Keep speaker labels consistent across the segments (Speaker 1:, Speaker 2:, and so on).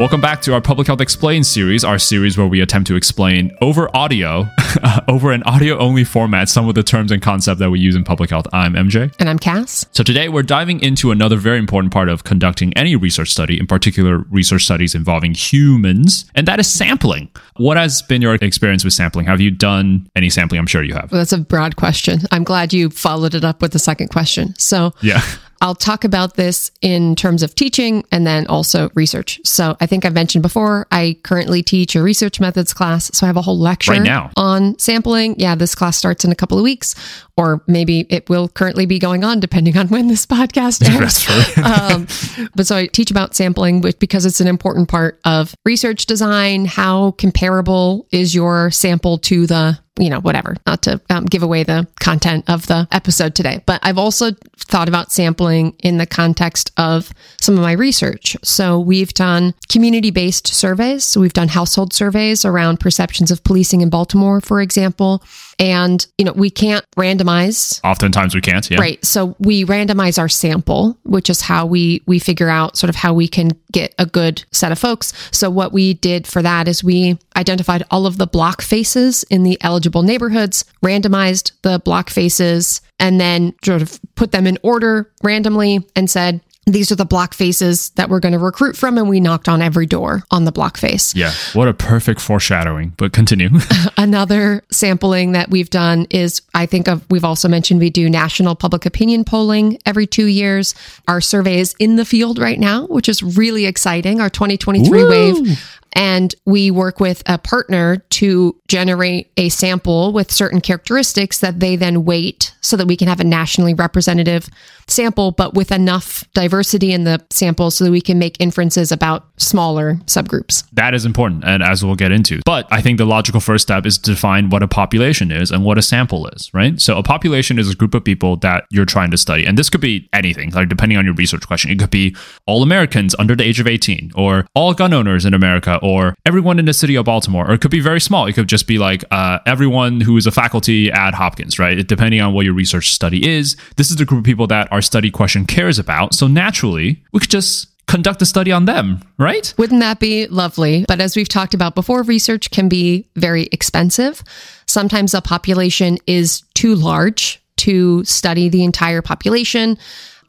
Speaker 1: Welcome back to our Public Health Explained series, our series where we attempt to explain over audio, over an audio only format, some of the terms and concepts that we use in public health. I'm MJ.
Speaker 2: And I'm Cass.
Speaker 1: So today we're diving into another very important part of conducting any research study, in particular research studies involving humans, and that is sampling. What has been your experience with sampling? Have you done any sampling? I'm sure you have.
Speaker 2: Well, that's a broad question. I'm glad you followed it up with the second question. So,
Speaker 1: Yeah.
Speaker 2: I'll talk about this in terms of teaching and then also research. So I think I've mentioned before, I currently teach a research methods class. So I have a whole lecture
Speaker 1: Right now.
Speaker 2: on sampling. Yeah, this class starts in a couple of weeks, or maybe it will currently be going on depending on when this podcast
Speaker 1: true.
Speaker 2: um, but so I teach about sampling which, because it's an important part of research design. How comparable is your sample to the you know, whatever, not to um, give away the content of the episode today. But I've also thought about sampling in the context of some of my research. So we've done community based surveys. So we've done household surveys around perceptions of policing in Baltimore, for example. And, you know, we can't randomize
Speaker 1: Oftentimes we can't. Yeah.
Speaker 2: Right. So we randomize our sample, which is how we we figure out sort of how we can get a good set of folks. So what we did for that is we identified all of the block faces in the eligible neighborhoods, randomized the block faces, and then sort of put them in order randomly and said these are the block faces that we're going to recruit from and we knocked on every door on the block face.
Speaker 1: Yeah. What a perfect foreshadowing. But continue.
Speaker 2: Another sampling that we've done is I think of we've also mentioned we do national public opinion polling every 2 years. Our survey is in the field right now, which is really exciting. Our 2023
Speaker 1: Woo!
Speaker 2: wave and we work with a partner to generate a sample with certain characteristics that they then weight so that we can have a nationally representative sample, but with enough diversity in the sample so that we can make inferences about smaller subgroups.
Speaker 1: That is important, and as we'll get into. But I think the logical first step is to define what a population is and what a sample is, right? So a population is a group of people that you're trying to study. And this could be anything, like depending on your research question. It could be all Americans under the age of 18, or all gun owners in America, or everyone in the city of Baltimore. Or it could be very small. It could just be like uh, everyone who is a faculty at Hopkins, right? It- depending on what your research study is. This is the group of people that our study question cares about. So naturally, we could just conduct a study on them, right?
Speaker 2: Wouldn't that be lovely? But as we've talked about before, research can be very expensive. Sometimes a population is too large to study the entire population.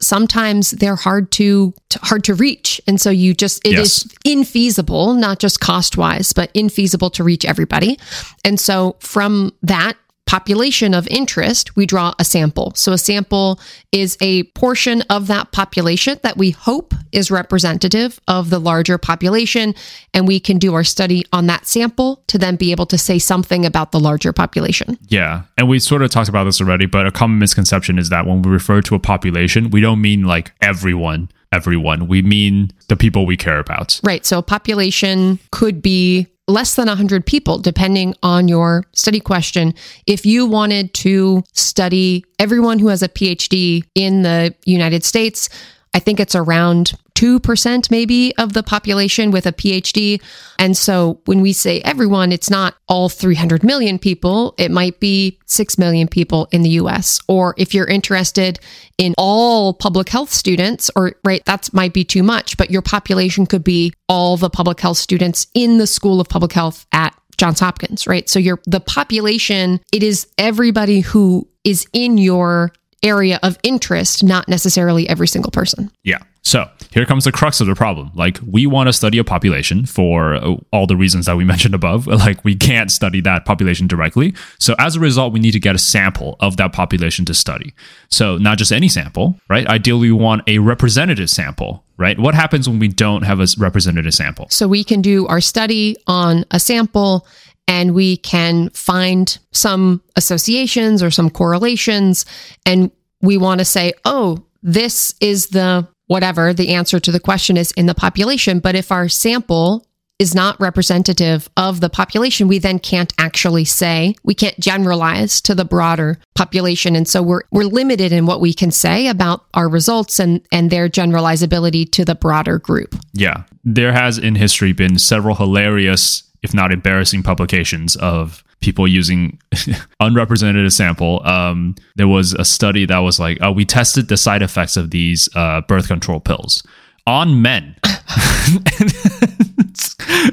Speaker 2: Sometimes they're hard to, to- hard to reach, and so you just it is
Speaker 1: Yes.
Speaker 2: infeasible, not just cost wise, but infeasible to reach everybody. And so from that population of interest, we draw a sample. So a sample is a portion of that population that we hope is representative of the larger population. And we can do our study on that sample to then be able to say something about the larger population.
Speaker 1: Yeah. And we sort of talked about this already, but a common misconception is that when we refer to a population, we don't mean like everyone, everyone. We mean the people we care about.
Speaker 2: Right. So a population could be less than 100 people, depending on your study question. If you wanted to study everyone who has a PhD in the United States, I think it's around 2% maybe of the population with a PhD. And so when we say everyone, it's not all 300 million people. It might be 6 million people in the US. Or if you're interested in all public health students, or right, that might be too much, but your population could be all the public health students in the School of Public Health at Johns Hopkins, right? So your the population, it is everybody who is in your area of interest, not necessarily every single person.
Speaker 1: Yeah. So here comes the crux of the problem. Like, we want to study a population for uh, all the reasons that we mentioned above. Like, we can't study that population directly. So, as a result, we need to get a sample of that population to study. So, not just any sample, right? Ideally, we want a representative sample, right? What happens when we don't have a representative sample?
Speaker 2: So we can do our study on a sample and we can find some associations or some correlations. And we want to say, oh, this is the whatever the answer to the question is in the population. But if our sample is not representative of the population, we then can't actually say, we can't generalize to the broader population. And so we're, we're limited in what we can say about our results and, and their generalizability to the broader group.
Speaker 1: Yeah. There has in history been several hilarious, if not embarrassing, publications of people using unrepresented sample. Um, there was a study that was like, uh, we tested the side effects of these uh, birth control pills on men.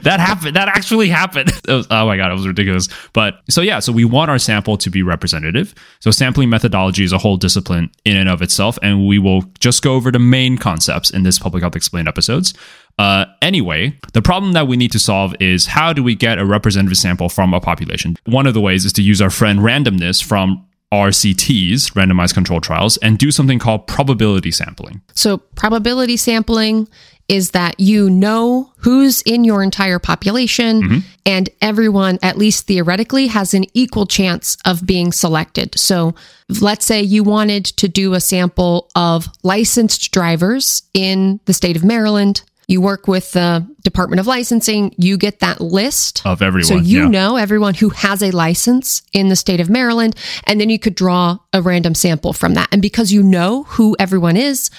Speaker 1: that happened. That actually happened. Was, oh my god, it was ridiculous. But so yeah, so we want our sample to be representative. So sampling methodology is a whole discipline in and of itself, and we will just go over the main concepts in this public health explained episodes. Uh, anyway, the problem that we need to solve is how do we get a representative sample from a population? One of the ways is to use our friend randomness from RCTs, randomized control trials, and do something called probability sampling.
Speaker 2: So, probability sampling is that you know who's in your entire population mm-hmm. and everyone, at least theoretically, has an equal chance of being selected. So, let's say you wanted to do a sample of licensed drivers in the state of Maryland you work with the Department of Licensing, you get that list
Speaker 1: of everyone.
Speaker 2: So you yeah. know everyone who has a license in the state of Maryland, and then you could draw a random sample from that. And because you know who everyone is,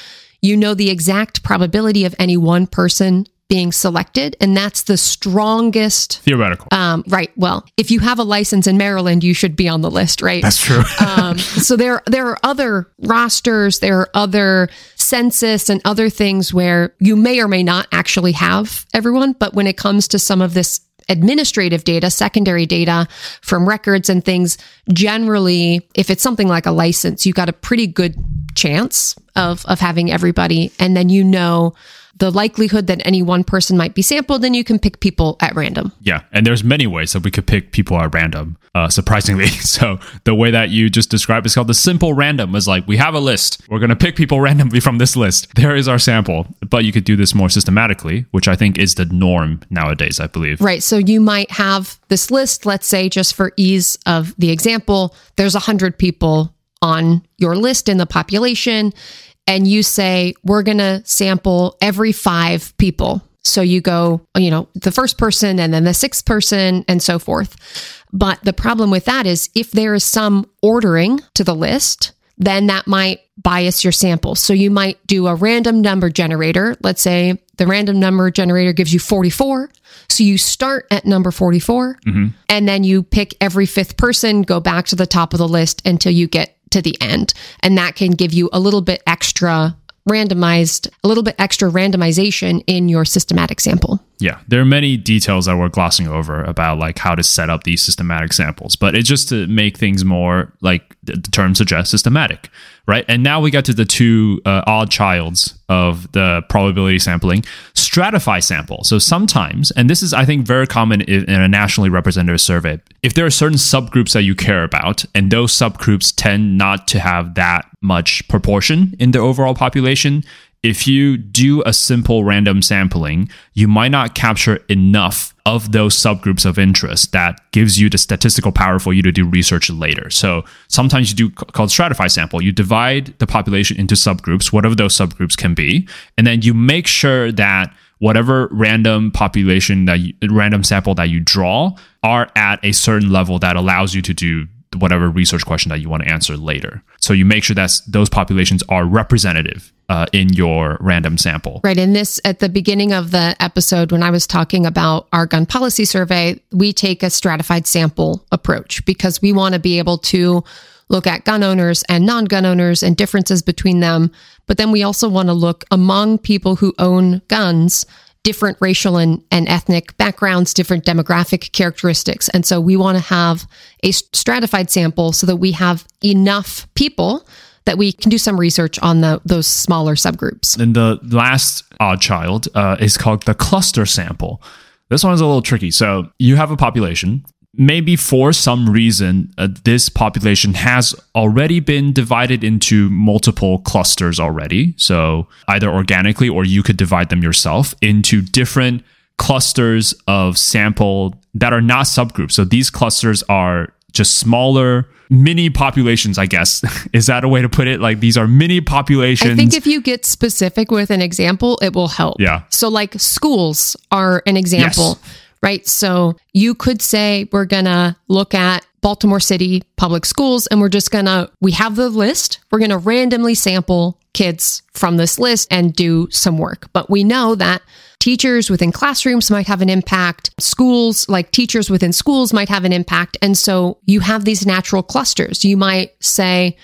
Speaker 2: you know the exact probability of any one person being selected, and that's the strongest
Speaker 1: theoretical.
Speaker 2: Um, right. Well, if you have a license in Maryland, you should be on the list, right?
Speaker 1: That's true. um,
Speaker 2: so there, there are other rosters, there are other census and other things where you may or may not actually have everyone, but when it comes to some of this administrative data, secondary data from records and things, generally, if it's something like a license, you got a pretty good chance of of having everybody, and then you know the likelihood that any one person might be sampled, then you can pick people at random.
Speaker 1: Yeah, and there's many ways that we could pick people at random. Uh, surprisingly, so the way that you just described is called the simple random. Is like we have a list, we're going to pick people randomly from this list. There is our sample, but you could do this more systematically, which I think is the norm nowadays. I believe.
Speaker 2: Right. So you might have this list. Let's say, just for ease of the example, there's a hundred people on your list in the population and you say, we're going to sample every five people. So you go, you know, the first person and then the sixth person and so forth. But the problem with that is if there is some ordering to the list, then that might bias your sample. So you might do a random number generator. Let's say the random number generator gives you 44. So you start at number 44 mm-hmm. and then you pick every fifth person, go back to the top of the list until you get to the end. And that can give you a little bit extra randomized, a little bit extra randomization in your systematic sample.
Speaker 1: Yeah, there are many details that we're glossing over about like how to set up these systematic samples, but it's just to make things more like the term suggests systematic, right? And now we get to the two uh, odd childs of the probability sampling, stratify sample. So sometimes, and this is I think very common in a nationally representative survey, if there are certain subgroups that you care about, and those subgroups tend not to have that much proportion in the overall population, if you do a simple random sampling, you might not capture enough of those subgroups of interest that gives you the statistical power for you to do research later. So sometimes you do called stratify sample. You divide the population into subgroups, whatever those subgroups can be, and then you make sure that whatever random population that you, random sample that you draw are at a certain level that allows you to do whatever research question that you want to answer later. So you make sure that those populations are representative uh, in your random sample.
Speaker 2: Right. In this, at the beginning of the episode, when I was talking about our gun policy survey, we take a stratified sample approach because we want to be able to look at gun owners and non gun owners and differences between them. But then we also want to look among people who own guns different racial and, and ethnic backgrounds, different demographic characteristics. And so we want to have a stratified sample so that we have enough people that we can do some research on the, those smaller subgroups.
Speaker 1: And the last odd child uh, is called the cluster sample. This one is a little tricky. So you have a population maybe for some reason uh, this population has already been divided into multiple clusters already so either organically or you could divide them yourself into different clusters of sample that are not subgroups so these clusters are just smaller mini populations i guess is that a way to put it like these are mini populations i
Speaker 2: think if you get specific with an example it will help
Speaker 1: yeah
Speaker 2: so like schools are an example yes right? So you could say, we're going to look at Baltimore City public schools and we're just going to, we have the list. We're going to randomly sample kids from this list and do some work. But we know that teachers within classrooms might have an impact. Schools, like teachers within schools, might have an impact. And so you have these natural clusters. You might say,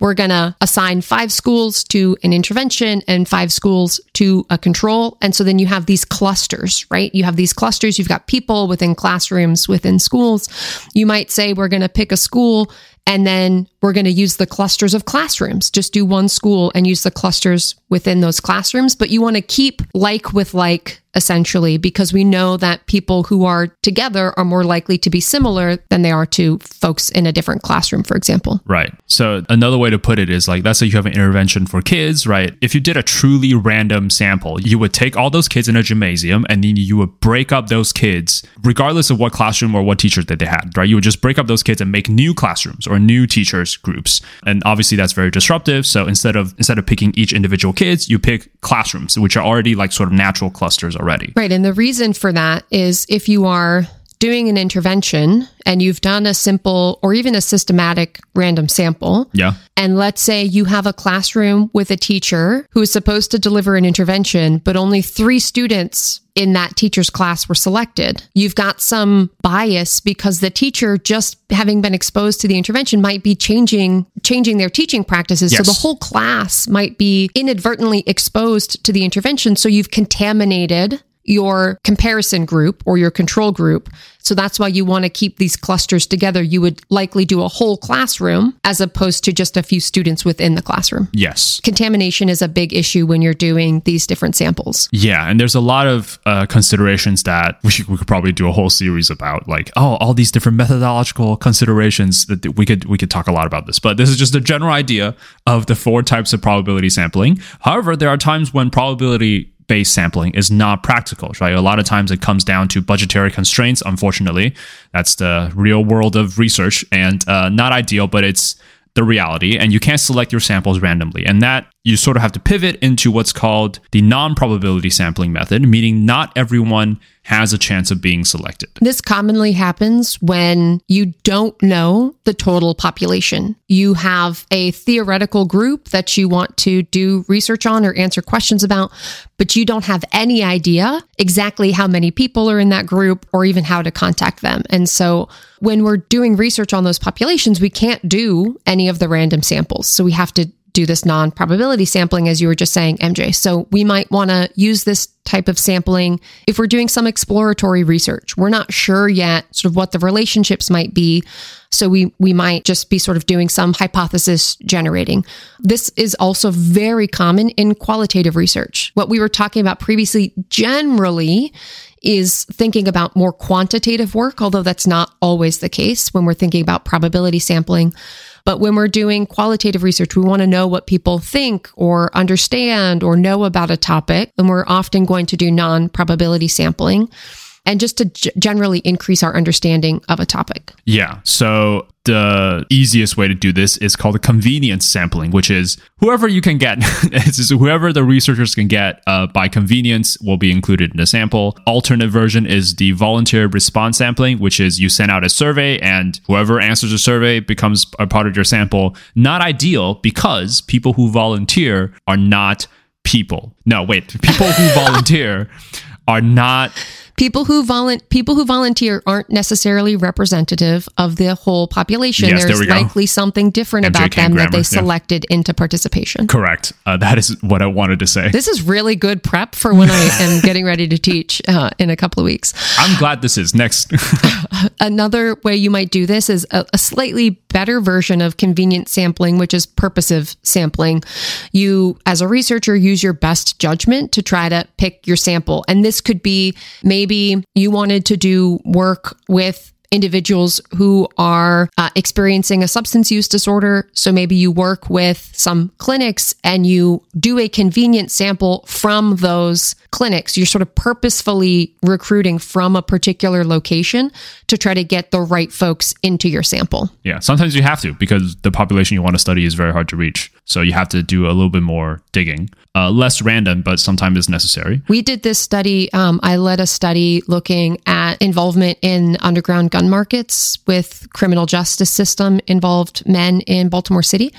Speaker 2: we're going to assign five schools to an intervention and five schools to a control. And so then you have these clusters, right? You have these clusters. You've got people within classrooms, within schools. You might say, we're going to pick a school and then we're going to use the clusters of classrooms. Just do one school and use the clusters within those classrooms. But you want to keep like with like essentially, because we know that people who are together are more likely to be similar than they are to folks in a different classroom, for example.
Speaker 1: Right. So another way to put it is like, let's say you have an intervention for kids, right? If you did a truly random sample, you would take all those kids in a gymnasium and then you would break up those kids, regardless of what classroom or what teacher that they had, right? You would just break up those kids and make new classrooms new teachers groups. And obviously that's very disruptive. So instead of instead of picking each individual kids, you pick classrooms, which are already like sort of natural clusters already.
Speaker 2: Right. And the reason for that is if you are doing an intervention and you've done a simple or even a systematic random sample.
Speaker 1: Yeah.
Speaker 2: And let's say you have a classroom with a teacher who is supposed to deliver an intervention, but only three students in that teacher's class were selected. You've got some bias because the teacher just having been exposed to the intervention might be changing changing their teaching practices.
Speaker 1: Yes.
Speaker 2: So the whole class might be inadvertently exposed to the intervention. So you've contaminated your comparison group or your control group. So that's why you want to keep these clusters together. You would likely do a whole classroom as opposed to just a few students within the classroom.
Speaker 1: Yes.
Speaker 2: Contamination is a big issue when you're doing these different samples.
Speaker 1: Yeah, and there's a lot of uh, considerations that we, we could probably do a whole series about, like oh, all these different methodological considerations that we could we could talk a lot about this. But this is just a general idea of the four types of probability sampling. However, there are times when probability based sampling is not practical, right? A lot of times it comes down to budgetary constraints. Unfortunately, that's the real world of research and uh, not ideal, but it's the reality. And you can't select your samples randomly. And that you sort of have to pivot into what's called the non probability sampling method, meaning not everyone has a chance of being selected.
Speaker 2: This commonly happens when you don't know the total population. You have a theoretical group that you want to do research on or answer questions about, but you don't have any idea exactly how many people are in that group or even how to contact them. And so when we're doing research on those populations, we can't do any of the random samples. So we have to do this non probability sampling, as you were just saying, MJ. So we might want to use this type of sampling if we're doing some exploratory research. We're not sure yet sort of what the relationships might be. So we, we might just be sort of doing some hypothesis generating. This is also very common in qualitative research. What we were talking about previously generally is thinking about more quantitative work, although that's not always the case when we're thinking about probability sampling. But when we're doing qualitative research, we want to know what people think or understand or know about a topic. And we're often going to do non probability sampling and just to g- generally increase our understanding of a topic.
Speaker 1: Yeah. So the easiest way to do this is called a convenience sampling, which is whoever you can get. whoever the researchers can get uh, by convenience will be included in the sample. Alternate version is the volunteer response sampling, which is you send out a survey and whoever answers the survey becomes a part of your sample. Not ideal because people who volunteer are not people. No, wait, people who volunteer are not
Speaker 2: people who volun- people who volunteer aren't necessarily representative of the whole population.
Speaker 1: Yes, there
Speaker 2: There's
Speaker 1: go.
Speaker 2: likely something different
Speaker 1: MJ
Speaker 2: about them that
Speaker 1: grammar,
Speaker 2: they
Speaker 1: yeah.
Speaker 2: selected into participation.
Speaker 1: correct. Uh, that is what I wanted to say.
Speaker 2: This is really good prep for when I am getting ready to teach uh, in a couple of weeks.
Speaker 1: I'm glad this is next.
Speaker 2: Another way you might do this is a, a slightly better version of convenient sampling, which is purposive sampling. You, as a researcher, use your best judgment to try to pick your sample. And this could be maybe you wanted to do work with individuals who are uh, experiencing a substance use disorder. So maybe you work with some clinics and you do a convenient sample from those clinics. You're sort of purposefully recruiting from a particular location to try to get the right folks into your sample.
Speaker 1: yeah, sometimes you have to because the population you want to study is very hard to reach. So you have to do a little bit more digging. Uh, less random, but sometimes it's necessary.
Speaker 2: We did this study. Um, I led a study looking at involvement in underground gun markets with criminal justice system involved men in Baltimore City,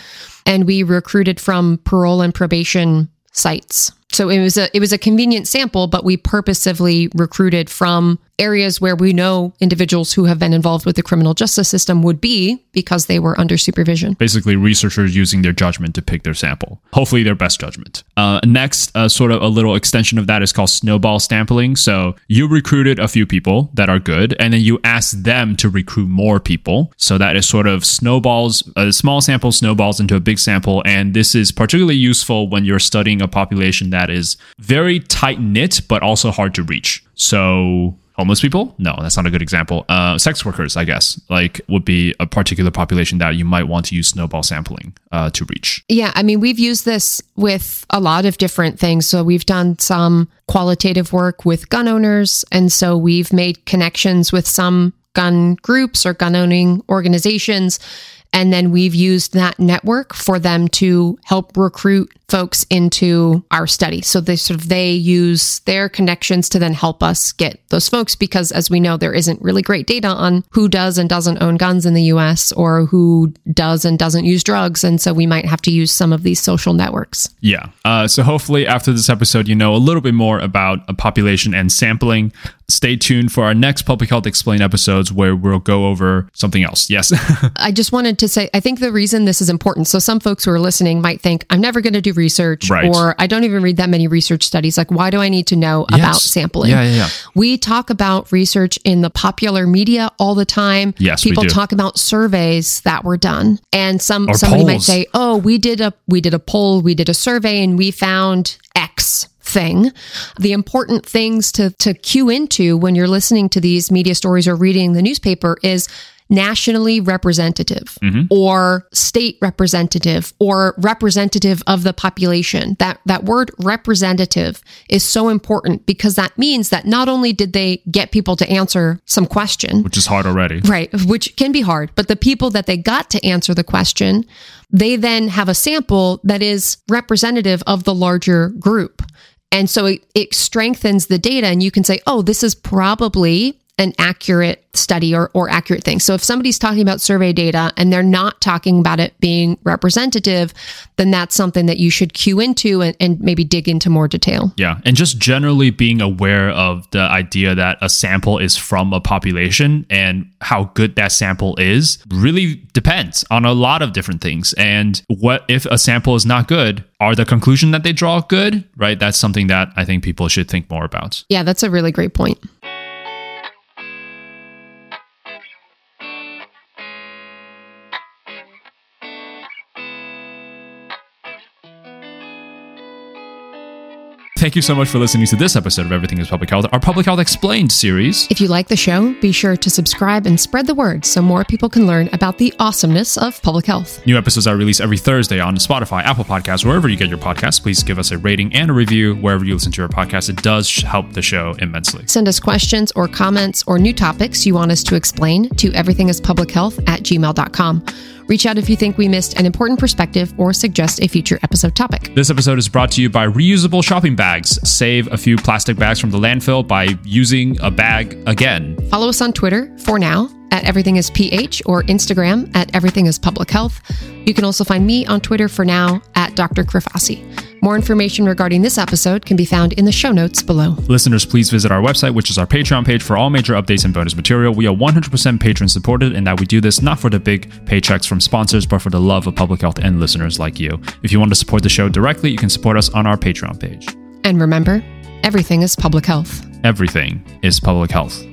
Speaker 2: and we recruited from parole and probation sites. So it was a it was a convenient sample, but we purposefully recruited from areas where we know individuals who have been involved with the criminal justice system would be because they were under supervision.
Speaker 1: Basically, researchers using their judgment to pick their sample. Hopefully, their best judgment. Uh, next, uh, sort of a little extension of that is called snowball sampling. So you recruited a few people that are good, and then you ask them to recruit more people. So that is sort of snowballs, a small sample snowballs into a big sample. And this is particularly useful when you're studying a population that is very tight knit, but also hard to reach. So homeless people no that's not a good example uh, sex workers i guess like would be a particular population that you might want to use snowball sampling uh, to reach
Speaker 2: Yeah, I mean, we've used this with a lot of different things. So we've done some qualitative work with gun owners. And so we've made connections with some gun groups or gun owning organizations. And then we've used that network for them to help recruit folks into our study. So they sort of they use their connections to then help us get those folks because as we know there isn't really great data on who does and doesn't own guns in the US or who does and doesn't use drugs and so we might have to use some of these social networks.
Speaker 1: Yeah. Uh, so hopefully, after this episode, you know a little bit more about a population and sampling. Stay tuned for our next Public Health Explain episodes where we'll go over something else. Yes.
Speaker 2: I just wanted to say I think the reason this is important so some folks who are listening might think I'm never going to do research
Speaker 1: Right.
Speaker 2: or I don't even read that many research studies like why do I need to know about sampling?
Speaker 1: Yeah, yeah, yeah.
Speaker 2: We talk about research in the popular media all the time.
Speaker 1: Yes,
Speaker 2: people talk about surveys that were done, and some
Speaker 1: Or
Speaker 2: somebody might say, "Oh, we did a we did a poll, we did a survey, and we found X." thing the important things to to cue into when you're listening to these media stories or reading the newspaper is nationally representative
Speaker 1: Mm-hmm.
Speaker 2: or state representative or representative of the population that that word representative is so important because that means that not only did they get people to answer some question
Speaker 1: Which is hard already.
Speaker 2: right which can be hard but the people that they got to answer the question they then have a sample that is representative of the larger group and so it, it strengthens the data and you can say oh this is probably an accurate study or, or accurate thing. So if somebody's talking about survey data and they're not talking about it being representative, then that's something that you should cue into and, and maybe dig into more detail.
Speaker 1: Yeah. And just generally being aware of the idea that a sample is from a population and how good that sample is really depends on a lot of different things. And what if a sample is not good? Are the conclusion that they draw good? Right? That's something that I think people should think more about.
Speaker 2: Yeah, that's a really great point.
Speaker 1: Thank you so much for listening to this episode of Everything is Public Health, our Public Health Explained series.
Speaker 2: If you like the show, be sure to subscribe and spread the word so more people can learn about the awesomeness of public health.
Speaker 1: New episodes are released every Thursday on Spotify, Apple Podcasts, wherever you get your podcasts. Please give us a rating and a review wherever you listen to your podcast. It does help the show immensely.
Speaker 2: Send us questions or comments or new topics you want us to explain to everythingispublichealth at gmail.com. Reach out if you think we missed an important perspective or suggest a future episode topic.
Speaker 1: This episode is brought to you by reusable shopping bags. Save a few plastic bags from the landfill by using a bag again.
Speaker 2: Follow us on Twitter for now at Everything is PH or Instagram at Everything is Public Health. You can also find me on Twitter for now at Dr. Crifasi. More information regarding this episode can be found in the show notes below.
Speaker 1: Listeners, please visit our website, which is our Patreon page for all major updates and bonus material. We are 100% patron supported, and that we do this not for the big paychecks from sponsors, but for the love of public health and listeners like you. If you want to support the show directly, you can support us on our Patreon page.
Speaker 2: And remember, everything is public health.
Speaker 1: Everything is public health.